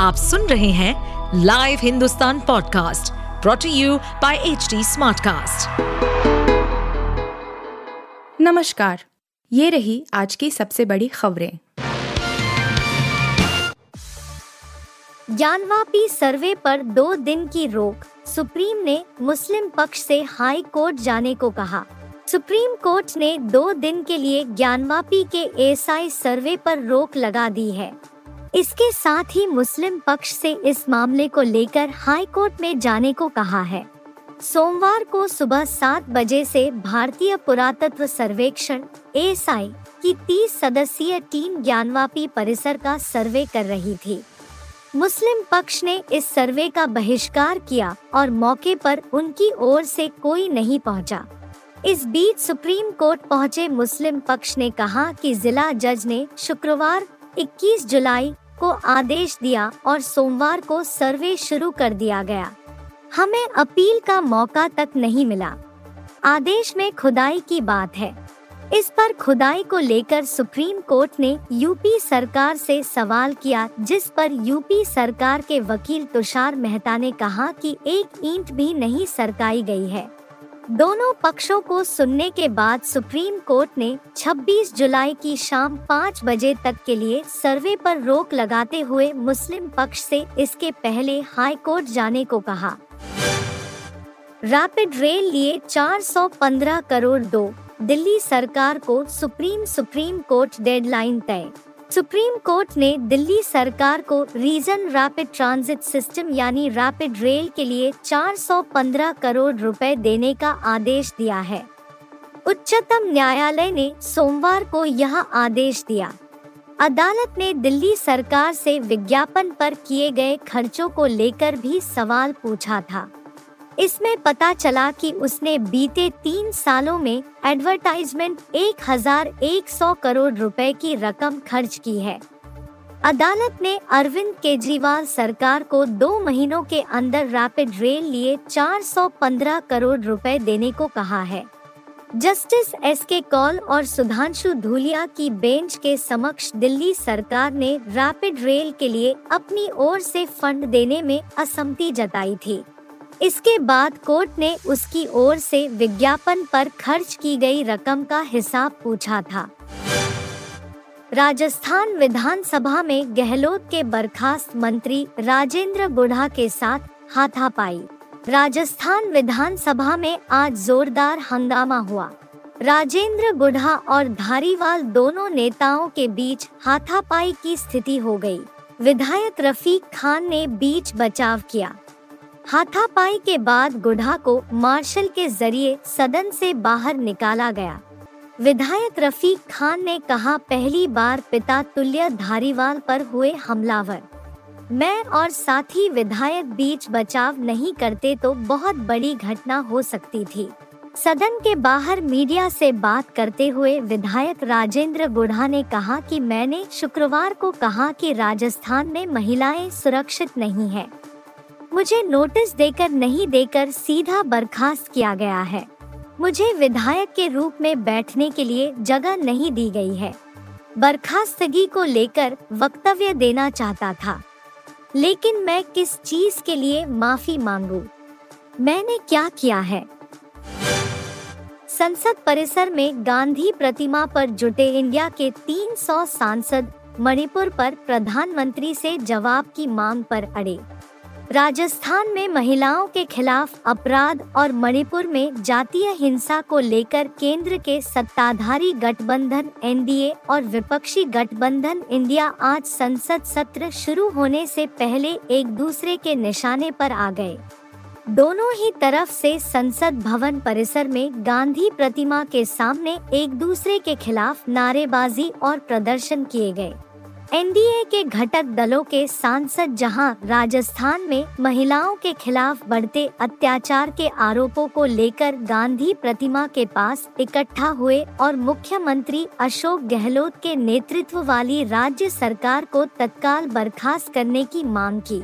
आप सुन रहे हैं live Hindustan podcast brought to you by H smartcast. नमस्कार ये रही आज की सबसे बड़ी खबरें। ज्ञानवापी सर्वे पर दो दिन की रोक सुप्रीम ने मुस्लिम पक्ष से हाई कोर्ट जाने को कहा। सुप्रीम कोर्ट ने दो दिन के लिए ज्ञानवापी के एसआई सर्वे पर रोक लगा दी है। इसके साथ ही मुस्लिम पक्ष से इस मामले को लेकर हाई कोर्ट में जाने को कहा है सोमवार को सुबह सात बजे से भारतीय पुरातत्व सर्वेक्षण, एएसआई, की तीस सदस्यीय टीम ज्ञानवापी परिसर का सर्वे कर रही थी मुस्लिम पक्ष ने इस सर्वे का बहिष्कार किया और मौके पर उनकी ओर से कोई नहीं पहुँचा। इस बीच सुप्रीम कोर्ट पहुँचे मुस्लिम पक्ष ने कहा कि जिला जज ने शुक्रवार 21 जुलाई को आदेश दिया और सोमवार को सर्वे शुरू कर दिया गया। हमें अपील का मौका तक नहीं मिला। आदेश में खुदाई की बात है। इस पर खुदाई को लेकर सुप्रीम कोर्ट ने यूपी सरकार से सवाल किया, जिस पर यूपी सरकार के वकील तुषार मेहता ने कहा कि एक ईंट भी नहीं सरकाई गई है। दोनों पक्षों को सुनने के बाद सुप्रीम कोर्ट ने 26 जुलाई की शाम 5 बजे तक के लिए सर्वे पर रोक लगाते हुए मुस्लिम पक्ष से इसके पहले हाई कोर्ट जाने को कहा। रैपिड रेल लिए 415 करोड़ दो। दिल्ली सरकार को सुप्रीम सुप्रीम कोर्ट डेडलाइन तय। सुप्रीम कोर्ट ने दिल्ली सरकार को रीजन रैपिड ट्रांजिट सिस्टम यानी रैपिड रेल के लिए 415 करोड़ रुपए देने का आदेश दिया है। उच्चतम न्यायालय ने सोमवार को यह आदेश दिया। अदालत ने दिल्ली सरकार से विज्ञापन पर किए गए खर्चों को लेकर भी सवाल पूछा था। इसमें पता चला कि उसने बीते तीन सालों में एडवर्टाइजमेंट एक हज़ार एक सौ करोड़ रुपए की रकम खर्च की है। अदालत ने अरविंद केजरीवाल सरकार को दो महीनों के अंदर रैपिड रेल लिए 415 करोड़ रुपए देने को कहा है। जस्टिस एस के कौल और सुधांशु धूलिया की बेंच के समक्ष दिल्ली सरकार ने रैपिड रेल के लिए अपनी ओर से फंड देने में असमति जताई थी। इसके बाद कोर्ट ने उसकी ओर से विज्ञापन पर खर्च की गई रकम का हिसाब पूछा था। राजस्थान विधानसभा में गहलोत के बर्खास्त मंत्री राजेंद्र गुढ़ा के साथ हाथापाई। राजस्थान विधानसभा में आज जोरदार हंगामा हुआ। राजेंद्र गुढ़ा और धारीवाल दोनों नेताओं के बीच हाथापाई की स्थिति हो गई। विधायक रफीक खान ने बीच बचाव किया। हाथापाई के बाद गुढ़ा को मार्शल के ज़रिए सदन से बाहर निकाला गया। विधायक रफीक खान ने कहा, पहली बार पिता तुल्य धारीवाल पर हुए हमलावर। मैं और साथी विधायक बीच बचाव नहीं करते तो बहुत बड़ी घटना हो सकती थी। सदन के बाहर मीडिया से बात करते हुए विधायक राजेंद्र गुढ़ा ने कहा कि मैंने शुक्रवार को कहा कि राजस्थान में महिलाएँ सुरक्षित नहीं हैं। मुझे नोटिस देकर नहीं देकर सीधा बर्खास्त किया गया है। मुझे विधायक के रूप में बैठने के लिए जगह नहीं दी गई है। बर्खास्तगी को लेकर वक्तव्य देना चाहता था। लेकिन मैं किस चीज़ के लिए माफ़ी मांगू? मैंने क्या किया है? संसद परिसर में गांधी प्रतिमा पर जुटे इंडिया के 300 सांसद मणिपुर पर प्रधानमंत्री से जवाब की मांग पर अड़े। राजस्थान में महिलाओं के खिलाफ अपराध और मणिपुर में जातीय हिंसा को लेकर केंद्र के सत्ताधारी गठबंधन, एनडीए और विपक्षी गठबंधन इंडिया आज संसद सत्र शुरू होने से पहले एक दूसरे के निशाने पर आ गए। दोनों ही तरफ़ से संसद भवन परिसर में गांधी प्रतिमा के सामने एक दूसरे के खिलाफ नारेबाजी और प्रदर्शन किए गए। एनडीए के घटक दलों के सांसद जहाँ राजस्थान में महिलाओं के खिलाफ बढ़ते अत्याचार के आरोपों को लेकर गांधी प्रतिमा के पास इकट्ठा हुए और मुख्यमंत्री अशोक गहलोत के नेतृत्व वाली राज्य सरकार को तत्काल बर्खास्त करने की मांग की।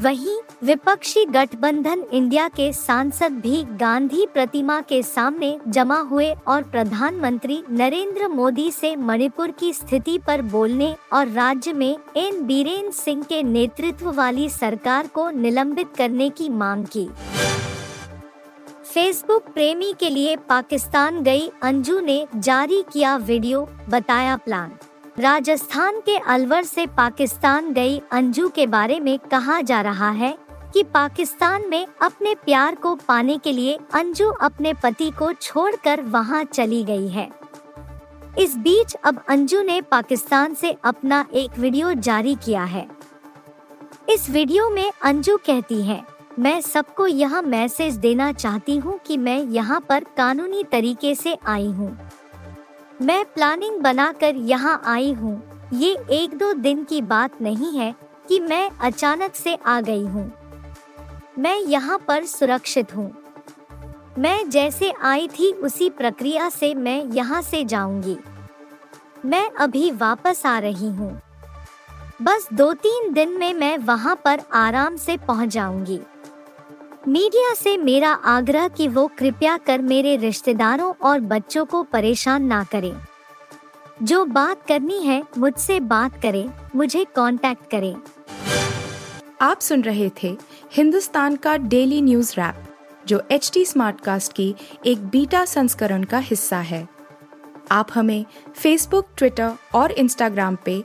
वहीं विपक्षी गठबंधन इंडिया के सांसद भी गांधी प्रतिमा के सामने जमा हुए और प्रधानमंत्री नरेंद्र मोदी से मणिपुर की स्थिति पर बोलने और राज्य में एन. बीरेन सिंह के नेतृत्व वाली सरकार को निलंबित करने की मांग की। फेसबुक प्रेमी के लिए पाकिस्तान गई अंजू ने जारी किया वीडियो, बताया प्लान। राजस्थान के अलवर से पाकिस्तान गई अंजू के बारे में कहा जा रहा है कि पाकिस्तान में अपने प्यार को पाने के लिए अंजू अपने पति को छोड़कर वहाँ चली गई है। इस बीच अब अंजू ने पाकिस्तान से अपना एक वीडियो जारी किया है। इस वीडियो में अंजू कहती है, मैं सबको यह मैसेज देना चाहती हूँ कि मैं यहाँ पर कानूनी तरीके से आई हूँ। मैं प्लानिंग बनाकर यहाँ आई हूँ। ये एक दो दिन की बात नहीं है कि मैं अचानक से आ गई हूँ। मैं यहाँ पर सुरक्षित हूँ। मैं जैसे आई थी उसी प्रक्रिया से मैं यहाँ से जाऊँगी। मैं अभी वापस आ रही हूँ। बस दो तीन दिन में मैं वहाँ पर आराम से पहुँच जाऊँगी। मीडिया से मेरा आग्रह कि वो कृपया कर मेरे रिश्तेदारों और बच्चों को परेशान ना करें। जो बात करनी है, मुझसे बात करें, मुझे कांटेक्ट करें। आप सुन रहे थे हिंदुस्तान का डेली न्यूज़ रैप जो एच टी स्मार्टकास्ट की एक बीटा संस्करण का हिस्सा है। आप हमें फेसबुक ट्विटर और इंस्टाग्राम पे